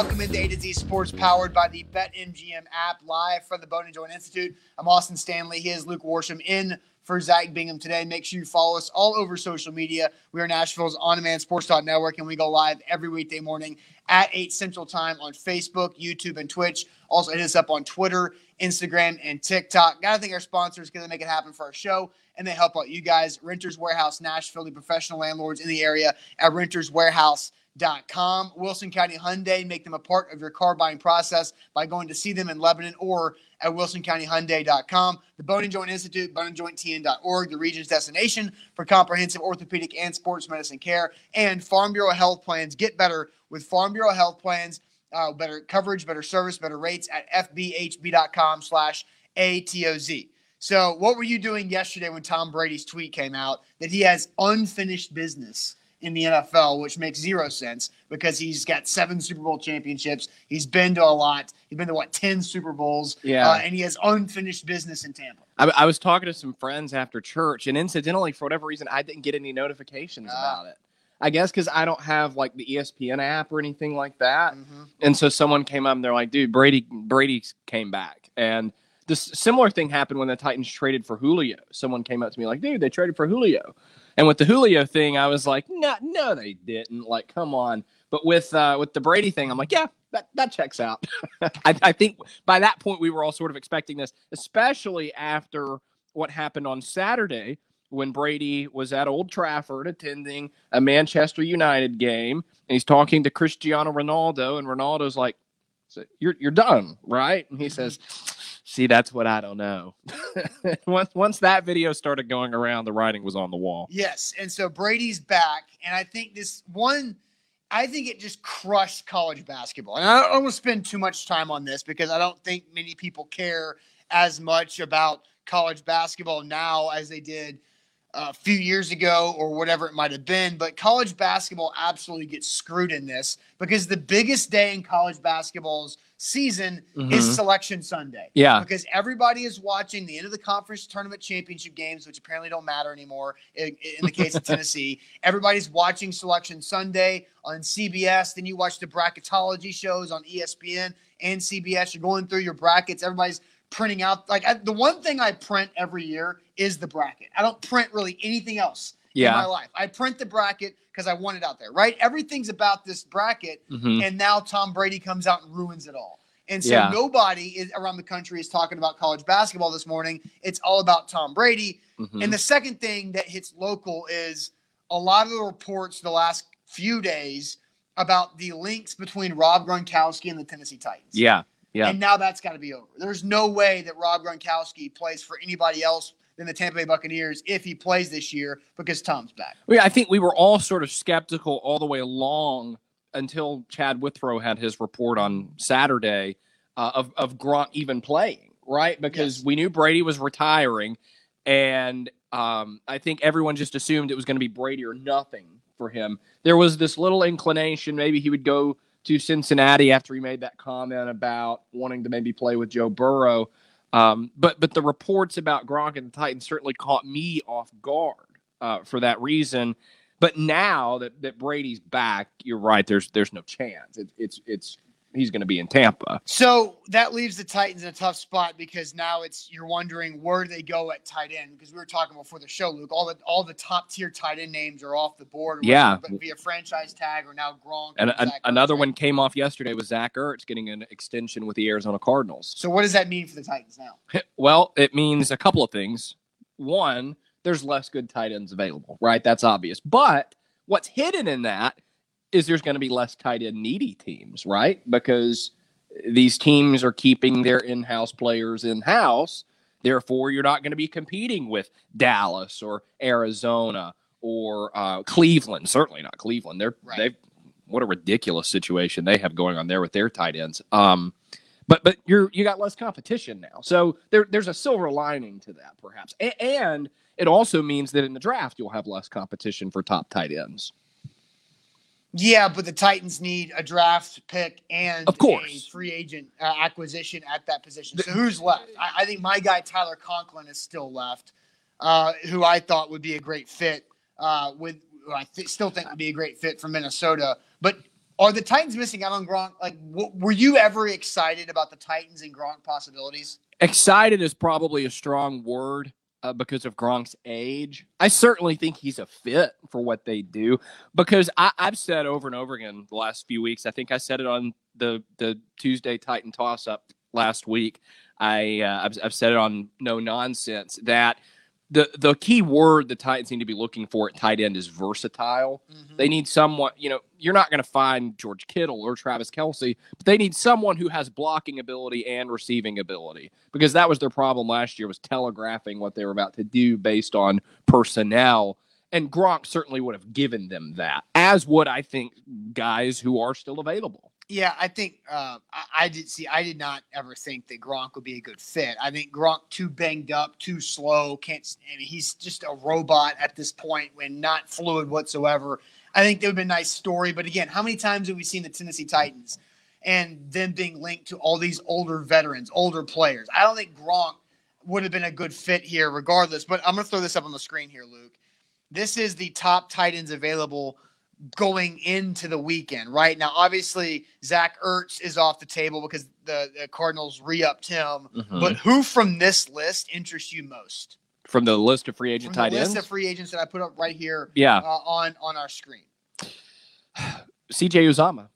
welcome into A to Z Sports powered by the BetMGM app live from the Bone and Joint Institute. I'm Austin Stanley. He is Luke Worsham in for Zach Bingham today. Make sure you follow us all over social media. We are Nashville's on demand sports network, and we go live every weekday morning at 8 Central Time on Facebook, YouTube, and Twitch. Also, hit us up on Twitter, Instagram, and TikTok. Gotta thank our sponsors because they make it happen for our show and they help out you guys. Renters Warehouse Nashville, the professional landlords in the area at Renters Warehouse Com. Wilson County Hyundai, make them a part of your car buying process by going to see them in Lebanon or at wilsoncountyhyundai.com. The Bone and Joint Institute, boneandjointtn.org, the region's destination for comprehensive orthopedic and sports medicine care, and Farm Bureau Health Plans. Get better with Farm Bureau Health Plans. Uh, better coverage, better service, better rates at fbhp.com slash ATOZ. So, what were you doing yesterday when Tom Brady's tweet came out that he has unfinished business in the NFL, which makes zero sense because he's got seven Super Bowl championships. He's been to a lot. He's been to what ten Super Bowls. Yeah, uh, and he has unfinished business in Tampa. I, I, was talking to some friends after church, and incidentally, for whatever reason, I didn't get any notifications uh, about it. I guess because I don't have like the ESPN app or anything like that. Mm-hmm. And so someone came up and they're like, "Dude, Brady Brady came back." And this similar thing happened when the Titans traded for Julio. Someone came up to me like, "Dude, they traded for Julio." And with the Julio thing, I was like, no, no, they didn't. Like, come on. But with uh, with the Brady thing, I'm like, yeah, that, that checks out. I, I think by that point we were all sort of expecting this, especially after what happened on Saturday when Brady was at Old Trafford attending a Manchester United game, and he's talking to Cristiano Ronaldo, and Ronaldo's like, so "You're you're done, right?" And he says, See, that's what I don't know. once once that video started going around, the writing was on the wall. Yes, and so Brady's back, and I think this one, I think it just crushed college basketball. And I don't want to spend too much time on this because I don't think many people care as much about college basketball now as they did uh, a few years ago or whatever it might have been. But college basketball absolutely gets screwed in this because the biggest day in college basketball's season mm-hmm. is Selection Sunday. Yeah. Because everybody is watching the end of the conference tournament championship games, which apparently don't matter anymore in, in the case of Tennessee. Everybody's watching Selection Sunday on CBS. Then you watch the bracketology shows on ESPN and CBS. You're going through your brackets. Everybody's printing out. Like I, the one thing I print every year is the bracket. I don't print really anything else yeah. in my life. I print the bracket because I want it out there, right? Everything's about this bracket, mm-hmm. and now Tom Brady comes out and ruins it all. And so yeah. nobody is, around the country is talking about college basketball this morning. It's all about Tom Brady. Mm-hmm. And the second thing that hits local is a lot of the reports the last few days about the links between Rob Gronkowski and the Tennessee Titans. Yeah. Yeah. And now that's got to be over. There's no way that Rob Gronkowski plays for anybody else than the Tampa Bay Buccaneers if he plays this year because Tom's back. Yeah, I think we were all sort of skeptical all the way along until Chad Withrow had his report on Saturday uh, of of Gronk even playing, right? Because yes. we knew Brady was retiring, and um, I think everyone just assumed it was going to be Brady or nothing for him. There was this little inclination maybe he would go to Cincinnati after he made that comment about wanting to maybe play with Joe Burrow. Um, but but the reports about Gronk and the Titans certainly caught me off guard uh, for that reason. But now that, that Brady's back, you're right. There's there's no chance. It, it's it's he's going to be in Tampa. So that leaves the Titans in a tough spot because now it's you're wondering where do they go at tight end because we were talking before the show, Luke. All the all the top tier tight end names are off the board. Yeah, but via franchise tag or now Gronk. And an, another one came off yesterday was Zach Ertz getting an extension with the Arizona Cardinals. So what does that mean for the Titans now? well, it means a couple of things. One, there's less good tight ends available, right? That's obvious. But what's hidden in that is there's going to be less tight end needy teams, right? Because these teams are keeping their in house players in house. Therefore, you're not going to be competing with Dallas or Arizona or uh, Cleveland. Certainly not Cleveland. They're right. they what a ridiculous situation they have going on there with their tight ends. Um, but but you're you got less competition now, so there there's a silver lining to that perhaps, a- and it also means that in the draft you'll have less competition for top tight ends. Yeah, but the Titans need a draft pick and of course. a free agent uh, acquisition at that position. So who's left? I, I, think my guy Tyler Conklin is still left, uh, who I thought would be a great fit uh, with. I th- still think would be a great fit for Minnesota. But Are the Titans missing out on Gronk? Like, w- were you ever excited about the Titans and Gronk possibilities? Excited is probably a strong word uh, because of Gronk's age. I certainly think he's a fit for what they do because I, I've said over and over again the last few weeks. I think I said it on the the Tuesday Titan toss up last week. I uh, I've, I've said it on No Nonsense that the the key word the Titans need to be looking for at tight end is versatile. Mm-hmm. They need someone, you know, you're not going to find George Kittle or Travis Kelce, but they need someone who has blocking ability and receiving ability because that was their problem last year was telegraphing what they were about to do based on personnel. And Gronk certainly would have given them that, as would I think guys who are still available. Yeah, I think uh, I, I, did see. I did not ever think that Gronk would be a good fit. I think Gronk too banged up, too slow. Can't. I mean, he's just a robot at this point, and not fluid whatsoever. I think that would be a nice story. But again, how many times have we seen the Tennessee Titans and them being linked to all these older veterans, older players? I don't think Gronk would have been a good fit here, regardless. But I'm to throw this up on the screen here, Luke. This is the top Titans available going into the weekend, right? Now, obviously, Zach Ertz is off the table because the, the Cardinals re upped him. Mm-hmm. But who from this list interests you most? From the list of free agent tight ends? list of free agents that I put up right here yeah. Uh, on, on our screen. CJ Uzomah.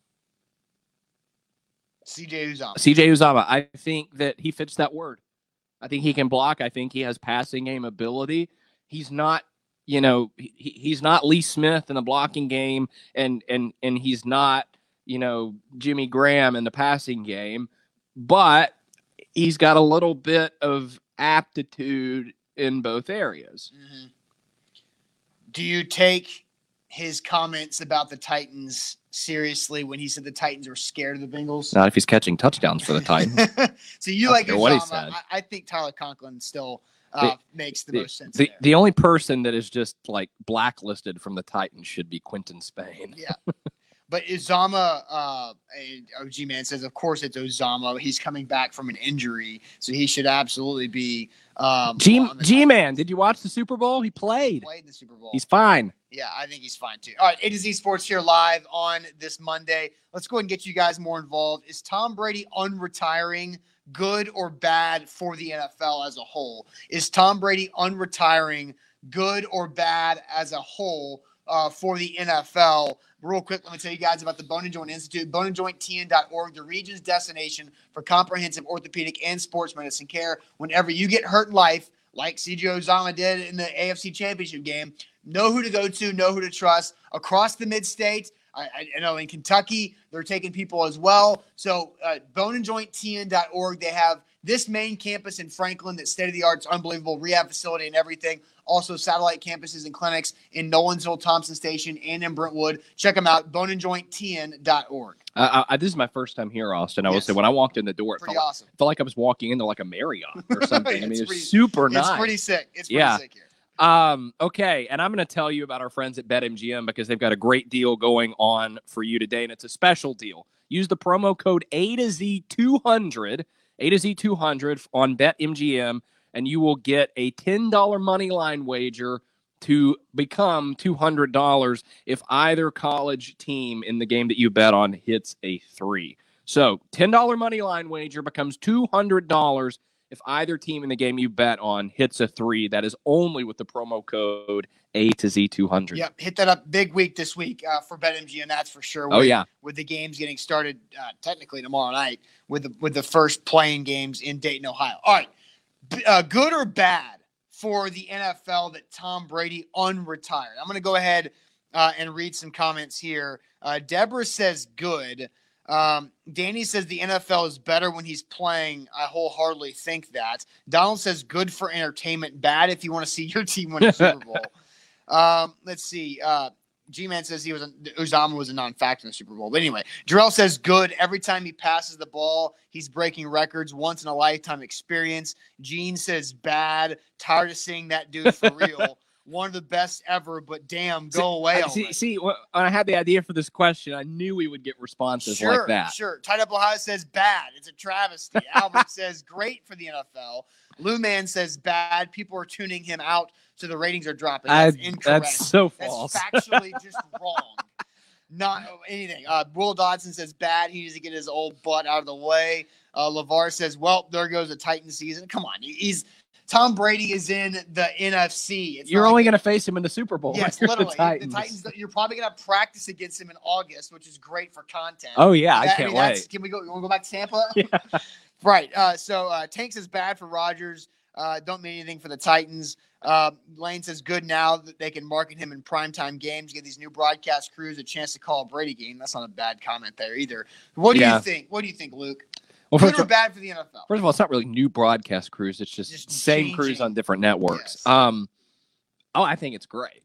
CJ Uzomah. CJ Uzomah. I think that he fits that word. I think he can block. I think he has passing game ability. He's not you know, he, he's not Lee Smith in the blocking game, and and and he's not you know Jimmy Graham in the passing game, but he's got a little bit of aptitude in both areas. Mm-hmm. Do you take his comments about the Titans seriously when he said the Titans were scared of the Bengals? Not if he's catching touchdowns for the Titans. so you like what he said. I, I think Tyler Conklin still uh, makes the, the, most sense. The, the only person that is just like blacklisted from the Titans should be Quinton Spain. yeah. But Uzomah, uh, OG man says, of course it's Uzomah. He's coming back from an injury, so he should absolutely be. Um, G G man, did you watch the Super Bowl? He played. Played the Super Bowl. He's fine. Yeah, I think he's fine too. All right, A to Z Sports here live on this Monday. Let's go ahead and get you guys more involved. Is Tom Brady unretiring? Good or bad for the NFL as a whole? Is Tom Brady unretiring good or bad as a whole uh, for the NFL? Real quick, let me tell you guys about the Bone and Joint Institute, boneandjointtn.org, the region's destination for comprehensive orthopedic and sports medicine care. Whenever you get hurt in life, like CJ Uzomah did in the AFC Championship game, know who to go to, know who to trust across the mid states I, I, know in Kentucky they're taking people as well. So uh, boneandjointtn.org, they have this main campus in Franklin that's state of the art, unbelievable rehab facility and everything. Also satellite campuses and clinics in Nolensville, Thompson Station, and in Brentwood. Check them out, boneandjointtn.org. Uh, I, this is my first time here, Austin. I yes. will say when I walked in the door, it felt, awesome. Like, felt like I was walking into like a Marriott or something. I mean, it's, pretty, super nice. It's pretty sick. It's pretty yeah. sick here. Um, okay, and I'm going to tell you about our friends at BetMGM because they've got a great deal going on for you today, and it's a special deal. Use the promo code A to Z 200, A to Z 200 on BetMGM, and you will get a $10 money line wager to become $200 if either college team in the game that you bet on hits a three. So, $10 money line wager becomes $200 if either team in the game you bet on hits a three, that is only with the promo code A to Z two hundred. Yep, hit that up big week this week uh, for BetMGM, and that's for sure. Oh, with, oh yeah, with the games getting started uh, technically tomorrow night with the with the first playing games in Dayton, Ohio. All right, uh, good or bad for the NFL that Tom Brady unretired? I'm going to go ahead uh, and read some comments here. Uh, Deborah says good. Um, Danny says the NFL is better when he's playing. I wholeheartedly think that. Donald says good for entertainment, bad if you want to see your team win a Super Bowl. Um, let's see. Uh, G Man says he was a, Uzomah was a non-factor in the Super Bowl. But anyway, Jarrell says good. Every time he passes the ball, he's breaking records. Once in a lifetime experience. Gene says bad. Tired of seeing that dude for real one of the best ever, but damn, go see, away. See, see, when I had the idea for this question, I knew we would get responses sure, like that. Sure. Tight Up Ohio says bad. It's a travesty. Albert says great for the NFL. Lou Man says bad. People are tuning him out, so the ratings are dropping. That's I, incorrect. That's so false. That's factually just wrong. not anything. Uh, Will Dodson says bad. He needs to get his old butt out of the way. Uh, Lavar says, well, there goes the Titan season. Come on, he's Tom Brady is in the NFC. It's you're only like, going to face him in the Super Bowl. Yes, literally. The Titans. the Titans. You're probably going to practice against him in August, which is great for content. Oh yeah, that, I can't I mean, wait. Can we go? You want to go back to Tampa? Yeah. right. Uh, so uh, Tanks is bad for Rodgers. Uh, don't mean anything for the Titans. Uh, Lane says good now that they can market him in primetime games, give these new broadcast crews a chance to call a Brady game. That's not a bad comment there either. What do yeah. you think? What do you think, Luke? Well, good or bad for the NFL? First of all, it's not really new broadcast crews. It's just, just same changing. crews on different networks. Yes. Um, oh, I think it's great,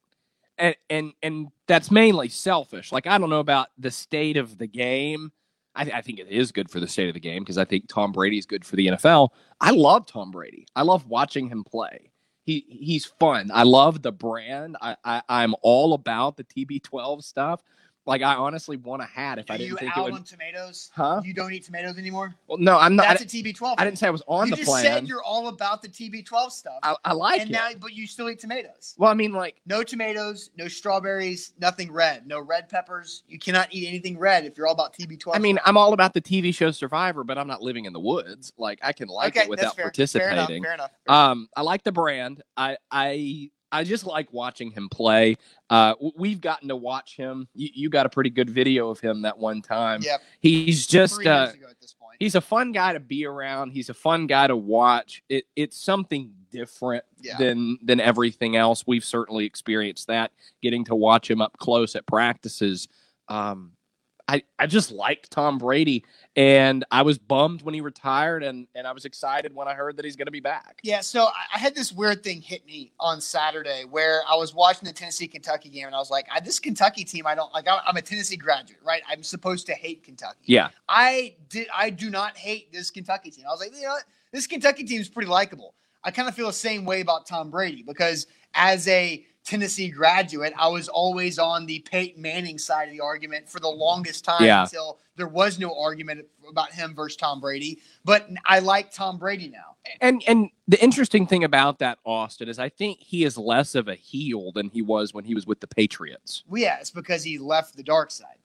and and and that's mainly selfish. Like I don't know about the state of the game. I, th- I think it is good for the state of the game because I think Tom Brady is good for the NFL. I love Tom Brady. I love watching him play. He he's fun. I love the brand. I, I I'm all about the TB12 stuff. Like I honestly want a hat if Do I didn't you think out it would. on tomatoes? Huh? You don't eat tomatoes anymore? Well, no, I'm not. That's a TB12. I didn't say I was on you the just plan. said you're all about the TB12 stuff. I, I like and it. now, but you still eat tomatoes. well, I mean, like No tomatoes, no strawberries, nothing red, no red peppers. You cannot eat anything red if you're all about TB12. I mean, I'm all about the TV show Survivor, but I'm not living in the woods. Like I can like okay, it without fair. participating. Fair enough. Fair enough. Um, I like the brand. I I I just like watching him play. Uh, we've gotten to watch him. You, you, got a pretty good video of him that one time. Yep. He's just uh, he's a fun guy to be around. He's a fun guy to watch. It, it's something different yeah. than than everything else. We've certainly experienced that. Getting to watch him up close at practices. Um, I, I just liked Tom Brady and I was bummed when he retired and, and I was excited when I heard that he's going to be back. Yeah. So I, had this weird thing hit me on Saturday where I was watching the Tennessee Kentucky game and I was like, I, this Kentucky team, I don't like, I'm a Tennessee graduate, right? I'm supposed to hate Kentucky. Yeah. I did. I do not hate this Kentucky team. I was like, you know what? This Kentucky team is pretty likable. I kind of feel the same way about Tom Brady because as a Tennessee graduate, I was always on the Peyton Manning side of the argument for the longest time yeah. until there was no argument about him versus Tom Brady. But I like Tom Brady now. And and the interesting thing about that, Austin, is I think he is less of a heel than he was when he was with the Patriots. Well, yeah, it's because he left the dark side.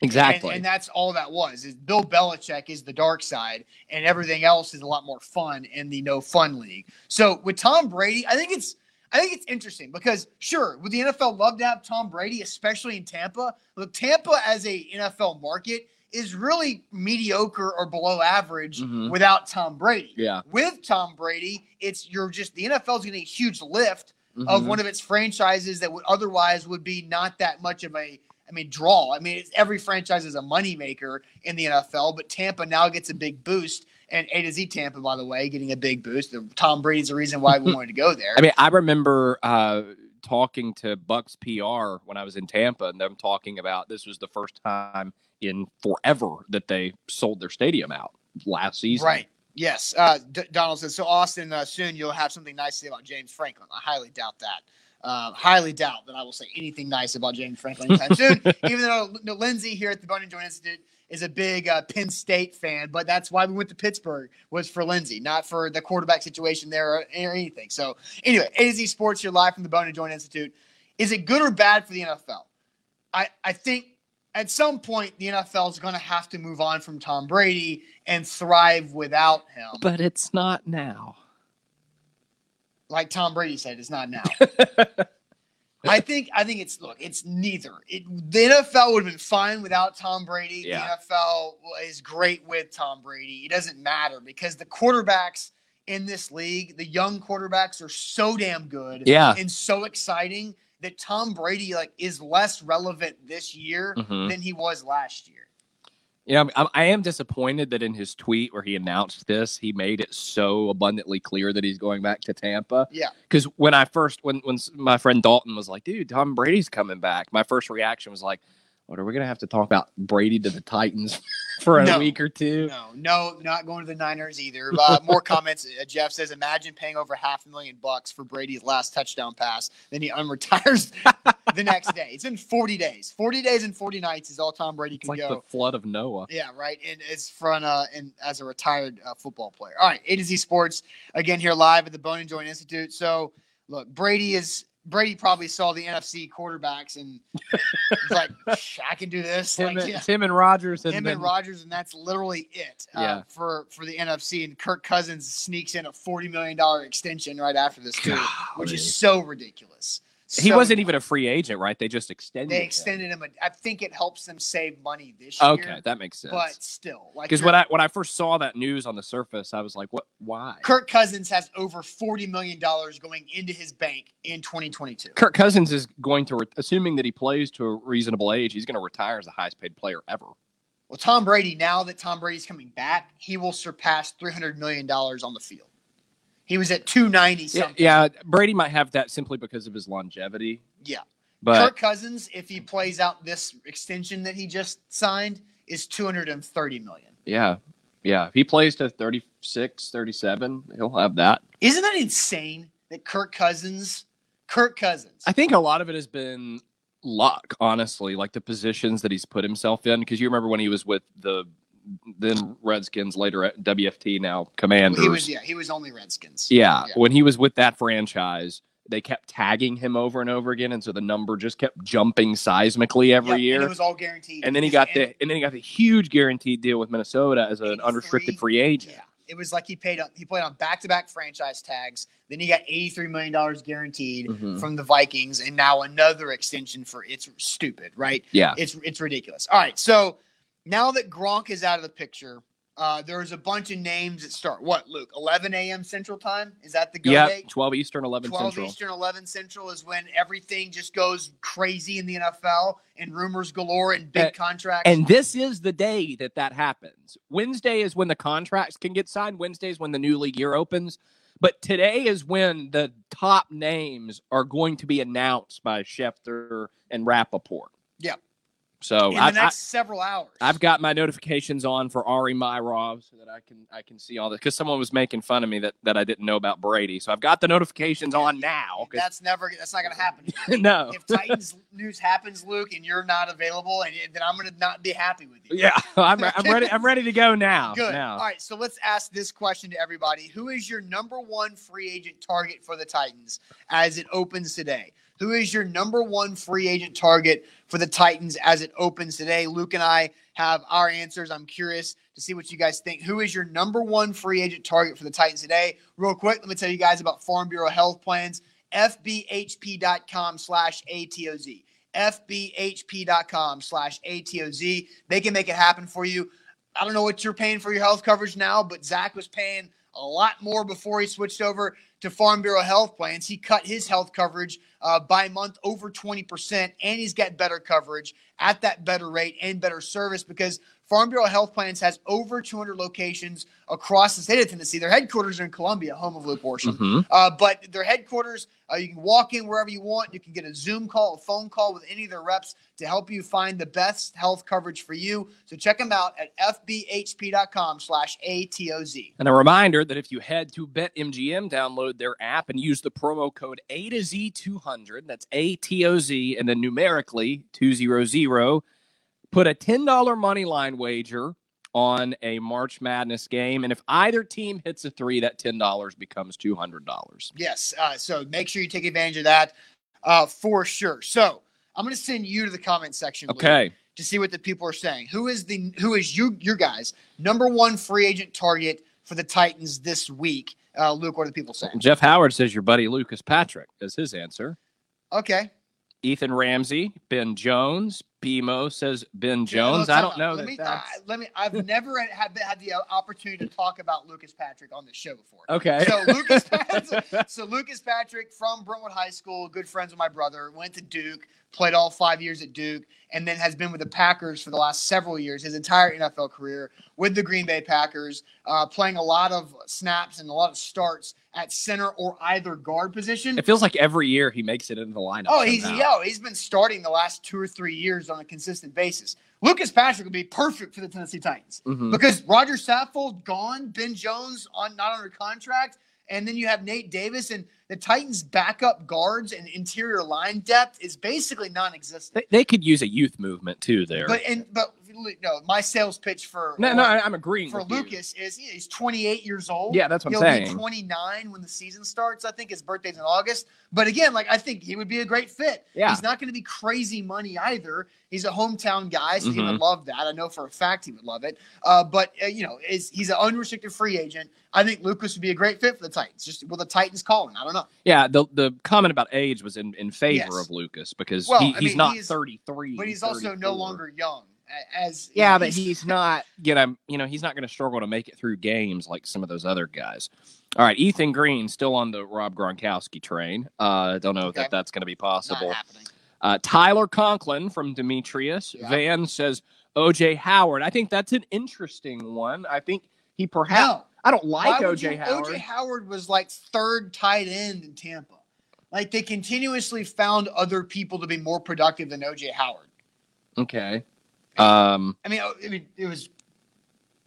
Exactly. And, and, that's all that was. Is Bill Belichick is the dark side, and everything else is a lot more fun in the no fun league. So with Tom Brady, I think it's I think it's interesting because sure, would the NFL love to have Tom Brady, especially in Tampa? Look, Tampa as a NFL market is really mediocre or below average mm-hmm. without Tom Brady. Yeah. With Tom Brady, it's you're just the NFL's getting a huge lift mm-hmm. of one of its franchises that would otherwise would be not that much of a I mean, draw. I mean, every franchise is a moneymaker in the NFL, but Tampa now gets a big boost and A to Z Tampa, by the way, getting a big boost. Tom Brady's the reason why we wanted to go there. I mean, I remember uh, talking to Bucks PR when I was in Tampa, and them talking about this was the first time in forever that they sold their stadium out last season. Right. Yes. Uh, D- Donald says so. Austin, uh, soon you'll have something nice to say about James Franklin. I highly doubt that. Uh, highly doubt that I will say anything nice about James Franklin anytime soon. Even though no, Lindsay here at the Bone and Joint Institute is a big uh, Penn State fan, but that's why we went to Pittsburgh was for Lindsay, not for the quarterback situation there or, or anything. So anyway, A to Z Sports, you're live from the Bone and Joint Institute. Is it good or bad for the NFL? I, I think at some point the NFL is going to have to move on from Tom Brady and thrive without him. But it's not now. Like Tom Brady said, it's not now. I think I think it's look, it's neither. It, the NFL would have been fine without Tom Brady. Yeah. The NFL is great with Tom Brady. It doesn't matter because the quarterbacks in this league, the young quarterbacks are so damn good yeah. and so exciting that Tom Brady like is less relevant this year mm-hmm. than he was last year. Yeah, I'm, I am disappointed that in his tweet where he announced this, he made it so abundantly clear that he's going back to Tampa. Yeah. Because when I first, when when my friend Dalton was like, "Dude, Tom Brady's coming back," my first reaction was like, what are we gonna have to talk about Brady to the Titans for a no, week or two? No, no, not going to the Niners either. Uh, more comments. Uh, Jeff says, imagine paying over half a million bucks for Brady's last touchdown pass, then he unretires the next day. It's in 40 days. 40 days and 40 nights is all Tom Brady can it's like go. the flood of Noah. Yeah, right. And it's from uh, and as a retired uh, football player. All right, A to Z Sports again here live at the Bone and Joint Institute. So look, Brady is Brady probably saw the NFC quarterbacks and was like, I can do this. Tim, like, and, yeah. Tim and Rodgers him then, and Rodgers, and that's literally it uh, Yeah. for for the NFC. And Kirk Cousins sneaks in a forty million dollar extension right after this too, which is so ridiculous. He wasn't even a free agent, right? They just extended. They him. extended him. a- I think it helps them save money this year. Okay, that makes sense. but still, like Because when I when I first saw that news on the surface, I was like, "What? Why?" Kirk Cousins has over forty million dollars going into his bank in 2022. Kirk Cousins is going to, re- assuming that he plays to a reasonable age, he's going to retire as the highest paid player ever. Well, Tom Brady, now that Tom Brady's coming back, he will surpass three hundred million dollars on the field. He was at two ninety Yeah, something. yeah, Brady might have that simply because of his longevity. Yeah. But Kirk Cousins, if he plays out this extension that he just signed, is 230 million. yeah, yeah, if he plays to 36, 37, he'll have that. Isn't that insane that Kirk Cousins, Kirk Cousins, I think a lot of it has been luck, honestly, like the positions that he's put himself in. Because you remember when he was with the then Redskins, later at WFT, now Commanders. he was yeah, he was only Redskins. Yeah, Yeah. when he was with that franchise, they kept tagging him over and over again, and so the number just kept jumping seismically every Yep, year. and it was all guaranteed. and then he got and- the and then he got the huge guaranteed deal with Minnesota as an unrestricted free agent. Yeah. It was like he paid up. He played on back-to-back franchise tags. Then he got eighty-three million dollars guaranteed Mhm. from the Vikings, and now another extension for it's stupid, right? Yeah. It's it's ridiculous. All right, so now that Gronk is out of the picture, uh, there's a bunch of names that start. What, Luke? 11 a.m. Central Time is that the go Yeah, date? 12 Eastern, 11 12 Central. Eastern, 11 Central is when everything just goes crazy in the NFL and rumors galore and big Uh, contracts. And this is the day that that happens. Wednesday is when the contracts can get signed. Wednesday is when the new league year opens. But today is when the top names are going to be announced by Schefter and Rappaport. Yep. So in the I, next several hours. I, have got my notifications on for Ari Meirov so that I can I can see all this because someone was making fun of me that, that I didn't know about Brady. So I've got the notifications on now. That's never. That's not going to happen. no. if Titans news happens, Luke, and you're not available, and then I'm going to not be happy with you. Yeah, I'm, I'm ready. I'm ready to go now. Good. Now. All right, so let's ask this question to everybody: Who is your number one free agent target for the Titans as it opens today? Who is your number one free agent target for the Titans as it opens today? Luke and I have our answers. I'm curious to see what you guys think. Who is your number one free agent target for the Titans today? Real quick, let me tell you guys about Farm Bureau Health Plans. FBHP.com slash ATOZ. FBHP.com slash ATOZ. They can make it happen for you. I don't know what you're paying for your health coverage now, but Zach was paying a lot more before he switched over to Farm Bureau Health Plans. He cut his health coverage uh, by month over 20%, and he's got better coverage at that better rate and better service because Farm Bureau Health Plans has over 200 locations across the state of Tennessee. Their headquarters are in Columbia, home of Worsham. Mhm. Uh, but their headquarters, uh, you can walk in wherever you want. You can get a Zoom call, a phone call with any of their reps to help you find the best health coverage for you. So check them out at fbhp.com slash ATOZ. And a reminder that if you head to BetMGM, download their app and use the promo code A to Z 200, that's A T O Z, and then numerically 200, put a $10 money line wager on a March Madness game. And if either team hits a three, that $10 becomes $200. Yes. Uh, so make sure you take advantage of that uh, for sure. So I'm going to send you to the comment section. Luke, Okay. to see what the people are saying. Who is the who is you your guys number one free agent target for the Titans this week? Uh, Luke, what are the people saying? Jeff Howard says your buddy Lucas Patrick is his answer. Okay, Ethan Ramsey, Ben Jones, BMO says Ben Jones. no, I don't know. Let that me, uh, let me. I've never had had the opportunity to talk about Lucas Patrick on this show before. okay. So Lucas, so Lucas Patrick from Brentwood High School, good friends with my brother, went to Duke, played all five years at Duke, and then has been with the Packers for the last several years, his entire NFL career with the Green Bay Packers, uh, playing a lot of snaps and a lot of starts at center or either guard position. It feels like every year he makes it into the lineup. Oh, he's yo, he's been starting the last two or three years on a consistent basis. Lucas Patrick would be perfect for the Tennessee Titans Mhm. because Rodger Saffold gone, Ben Jones on not under contract, and then you have Nate Davis and the Titans' backup guards and interior line depth is basically non-existent. They, they could use a youth movement too there. But and but no, my sales pitch for No, no, I, am agreeing for with you. Lucas is he's 28 years old. Yeah, that's what I'm He'll saying. be 29 when the season starts. I think his birthday's in August. But again, like I think he would be a great fit. Yeah. He's not going to be crazy money either. He's a hometown guy, so he Mm-hmm. would love that. I know for a fact he would love it. Uh, but uh, you know, is he's an unrestricted free agent. I think Lucas would be a great fit for the Titans. Just will the Titans calling? I don't know. Yeah, the the comment about age was in, in favor Yes. of Lucas because Well, he, I he's mean, not he's- 33. But he's also no longer young. As Yeah, know, but he's not gonna, you know, he's not gonna struggle to make it through games like some of those other guys. All right, Ethan Green still on the Rob Gronkowski train. Uh, don't know Okay. that that's gonna be possible. Uh, Tyler Conklin from Demetrius Yeah. Van says OJ Howard. I think that's an interesting one. I think he perhaps. No. I don't like OJ Howard. OJ Howard was like third tight end in Tampa. Like they continuously found other people to be more productive than OJ Howard. Okay. Um. I mean, I mean, it was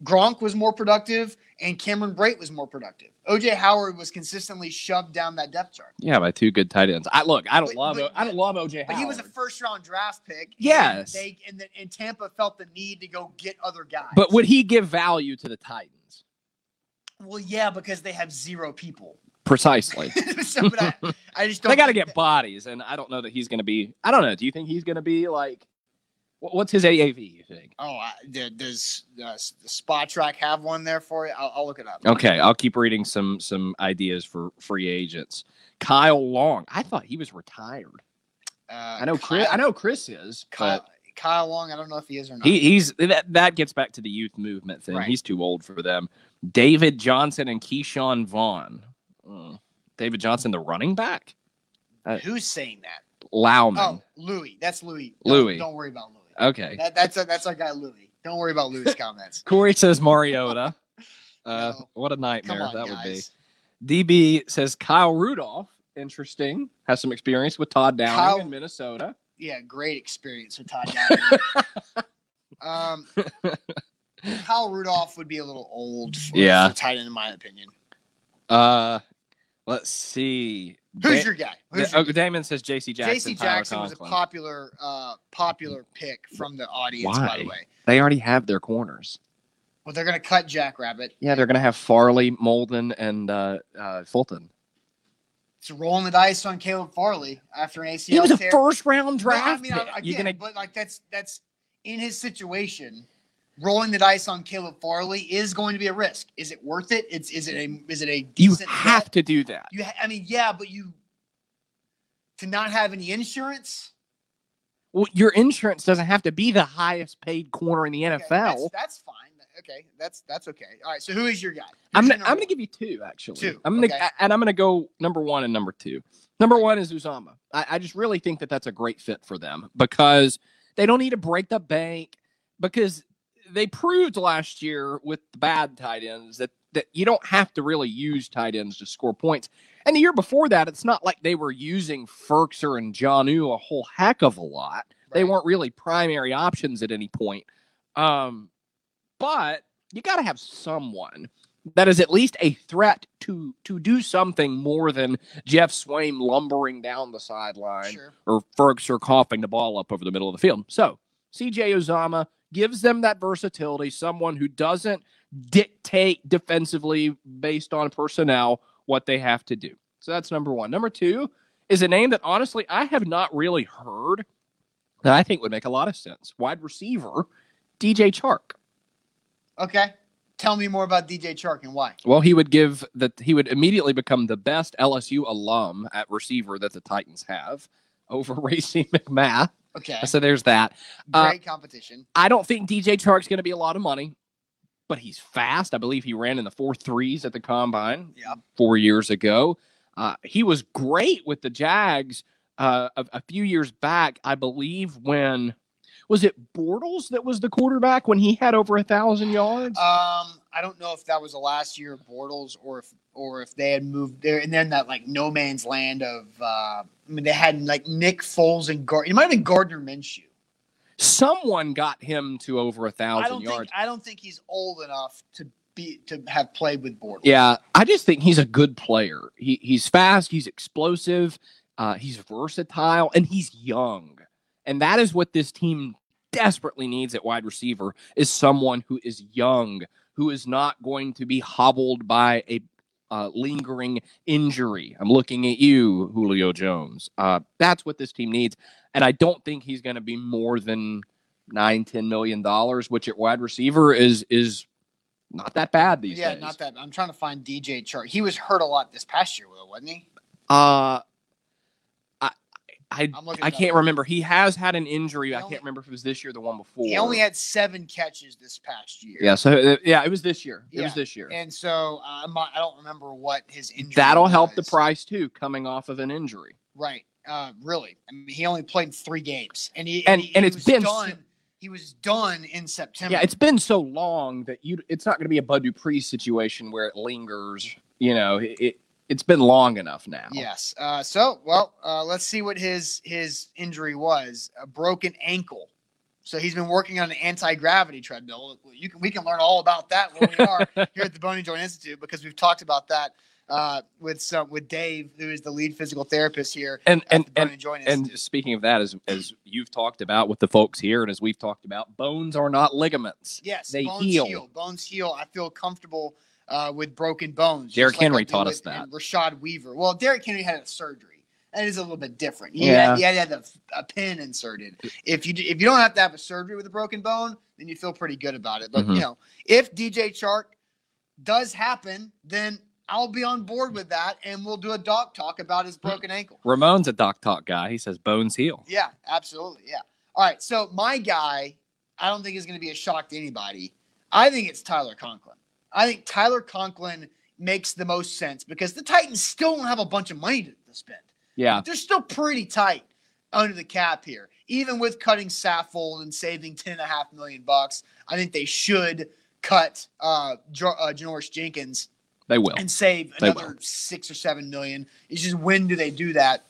Gronk was more productive and Cameron Brate was more productive. OJ Howard was consistently shoved down that depth chart. Yeah, by two good tight ends. I look. I don't But- love. but- I don't love OJ Howard. But he was a first round draft pick. and they and, the, and Tampa felt the need to go get other guys. But would he give value to the Titans? well, yeah, because they have zero people. Precisely. so, I, I just don't. they got to get bodies, and I don't know that he's going to be. I don't know. Do you think he's going to be like? Wh- What's his AAV? You think? Oh, I, does uh, the Spotrac have one there for you? I'll, I'll look it up. Okay, I'll keep reading some some ideas for free agents. Kyle Long. I thought he was retired. Uh, I know Chris. Kyle, I know Chris is, Kyle, but Kyle Long. I don't know if he is or not. he, he's that that gets back to the youth movement thing. Right. He's too old for them. David Johnson and Ke'Shawn Vaughn. Mm. David Johnson, the running back. Who's saying that? Lauman. Oh, Louis. That's Louis. Don't- Louis. Don't, worry about Louis. Okay. That, that's a, that's our guy Louis. Don't worry about Louis' comments. Corey says Mariota. Uh, No. What a nightmare on, that guys. would be. DB says Kyle Rudolph. Interesting. Has some experience with Todd Downing Kyle- in Minnesota. Yeah, great experience with Todd Downing. um, Kyle Rudolph would be a little old for, Yeah. for tight end, in my opinion. Uh, let's see. Who's Da- your guy? Who's oh, your Damon says J.C. Jackson. J.C. Tyler Jackson was a popular, uh, popular pick from the audience. By the Why? way, They already have their corners. well, they're going to cut Jackrabbit. Yeah, they're going to have Farley, Molden, and uh, uh, Fulton. It's rolling the dice on Caleb Farley after an ACL. He was a tear. first round No, I draft mean. I, You're gonna but like that's that's in his situation. Rolling the dice on Caleb Farley is going to be a risk. Is it worth it? It's is it a is it a you have bet? to do that. You ha- I mean, yeah, but you to not have any insurance. Well, your insurance doesn't have to be the highest paid corner in the okay, NFL. that's, that's fine. Okay, that's that's okay. All right. So who is your guy? I'm gonna I'm gonna give you two actually. Two, I'm gonna okay. and I'm gonna go number one and number two. Number one is Uzomah. I, I just really think that that's a great fit for them because they don't need to break the bank because they proved last year with the bad tight ends that that you don't have to really use tight ends to score points. And the year before that, it's not like they were using Firkser and Jonnu a whole heck of a lot. They weren't really primary options at any point. Um, but you got to have someone that is at least a threat to to do something more than Geoff Swaim lumbering down the sideline Sure. or Ferguson coughing the ball up over the middle of the field. So CJ Uzomah gives them that versatility, someone who doesn't dictate defensively based on personnel what they have to do. So that's number one. Number two is a name that honestly I have not really heard that I think would make a lot of sense. Wide receiver, DJ Chark. Okay. Tell me more about DJ Chark and why. Well, he would give that he would immediately become the best LSU alum at receiver that the Titans have over Racey McMath. Okay. So there's that. Uh, Great competition. I don't think DJ Chark's going to be a lot of money, but he's fast. I believe he ran in the four threes at the combine Yeah. four years ago. Uh, he was great with the Jags uh, a, a few years back, I believe, when was it Bortles that was the quarterback when he had over a thousand yards? Um, I don't know if that was the last year of Bortles or if or if they had moved there and then that like no man's land of uh I mean they had like Nick Foles and Gard it might have been Gardner Minshew. Someone got him to over a thousand yards. think I don't think he's old enough to be to have played with Bortles. Yeah, I just think he's a good player. He he's fast, he's explosive, uh, he's versatile, and he's young. And that is what this team desperately needs at wide receiver is someone who is young, who is not going to be hobbled by a uh, lingering injury. I'm looking at you, Julio Jones. Uh, that's what this team needs. And I don't think he's going to be more than nine, ten million dollars, which at wide receiver is is not that bad these yeah, days. Yeah, not that. I'm trying to find DJ Chark. He was hurt a lot this past year, Will, wasn't he? Uh I up. can't remember. He has had an injury. He I only- can't remember if it was this year or the one before. He only had seven catches this past year. Yeah, so uh, yeah, it was this year. It Yeah, was this year. And so uh, I'm not, I don't remember what his injury. That'll help the was. price too, coming off of an injury. Right. Uh, really. I mean, he only played three games, and he And- he, and he it's was been done. he was done in September. Yeah, it's been so long that you it's not going to be a Bud Dupree situation where it lingers. You know, it it's been long enough now. Yes. Uh, so, well, uh, let's see what his his injury was. A broken ankle. So he's been working on an anti gravity treadmill. You can we can learn all about that when we are here at the Bony Joint Institute because we've talked about that uh, with some with Dave, who is the lead physical therapist here And at and and Joint and speaking of that, as as you've talked about with the folks here, and as we've talked about, bones are not ligaments. yes, they bones heal. Bones heal. I feel comfortable uh, with broken bones. Derrick like Henry taught us that. and Rashad Weaver. Well, Derrick Henry had a surgery. That is a little bit different. He Yeah. had, he had a, a pin inserted. If you if you don't have to have a surgery with a broken bone, then you feel pretty good about it. But Mhm. you know, if DJ Chark does happen, then I'll be on board with that, and we'll do a doc talk about his broken ankle. Ramon's a doc talk guy. He says bones heal. Yeah, absolutely. Yeah. All right. So my guy, I don't think is going to be a shock to anybody. I think it's Tyler Conklin. I think Tyler Conklin makes the most sense because the Titans still don't have a bunch of money to, to spend. Yeah, They're still pretty tight under the cap here, even with cutting Saffold and saving ten and a half million bucks. I think they should cut uh, uh Janoris Jenkins they will. and save They another six or seven million. It's just when do they do that?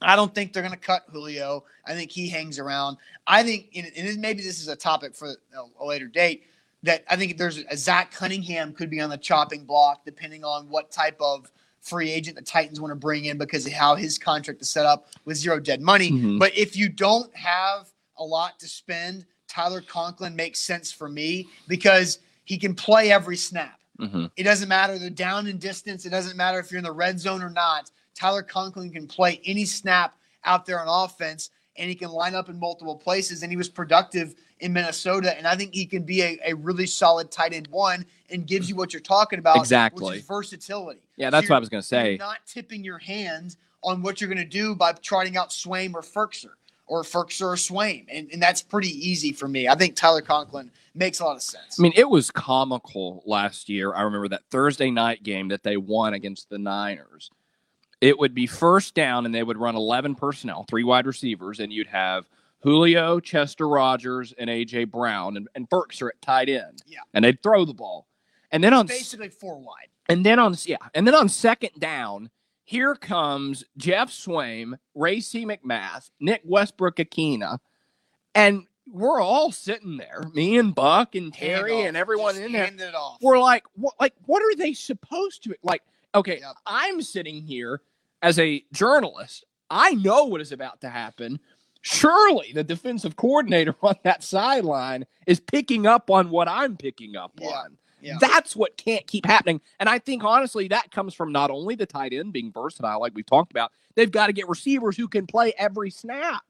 I don't think they're going to cut Julio. I think he hangs around. I think, and maybe this is a topic for a later date, that I think there's a Zach Cunningham could be on the chopping block depending on what type of free agent the Titans want to bring in because of how his contract is set up with zero dead money. Mhm. But if you don't have a lot to spend, Tyler Conklin makes sense for me because he can play every snap. hmm It doesn't matter the down and distance. It doesn't matter if you're in the red zone or not. Tyler Conklin can play any snap out there on offense, and he can line up in multiple places. And he was productive in Minnesota, and I think he can be a, a really solid tight end one and gives you what you're talking about, Exactly. which is versatility. Yeah, So that's what I was going to You're say. not tipping your hand on what you're going to do by trotting out Swaim or Firkser or Firkser or Swaim, and, and that's pretty easy for me. I think Tyler Conklin makes a lot of sense. I mean, it was comical last year. I remember that Thursday night game that they won against the Niners. It would be first down, and they would run 11 personnel, three wide receivers, and you'd have Julio, Chester Rogers, and A.J. Brown, and, and Burks are at tight end. Yeah. And they'd throw the ball. And then on basically four wide. and then on yeah, and then on second down, here comes Geoff Swaim, Racey McMath, Nick Westbrook-Ikhine, and we're all sitting there, me and Buck and Terry and everyone Just in there. handed it off. We're like, what? Like, what are they supposed to like? Okay, Yep. I'm sitting here as a journalist. I know what is about to happen. Surely the defensive coordinator on that sideline is picking up on what I'm picking up Yeah. on. Yeah. That's what can't keep happening. And I think honestly, that comes from not only the tight end being versatile, like we've talked about, they've got to get receivers who can play every snap.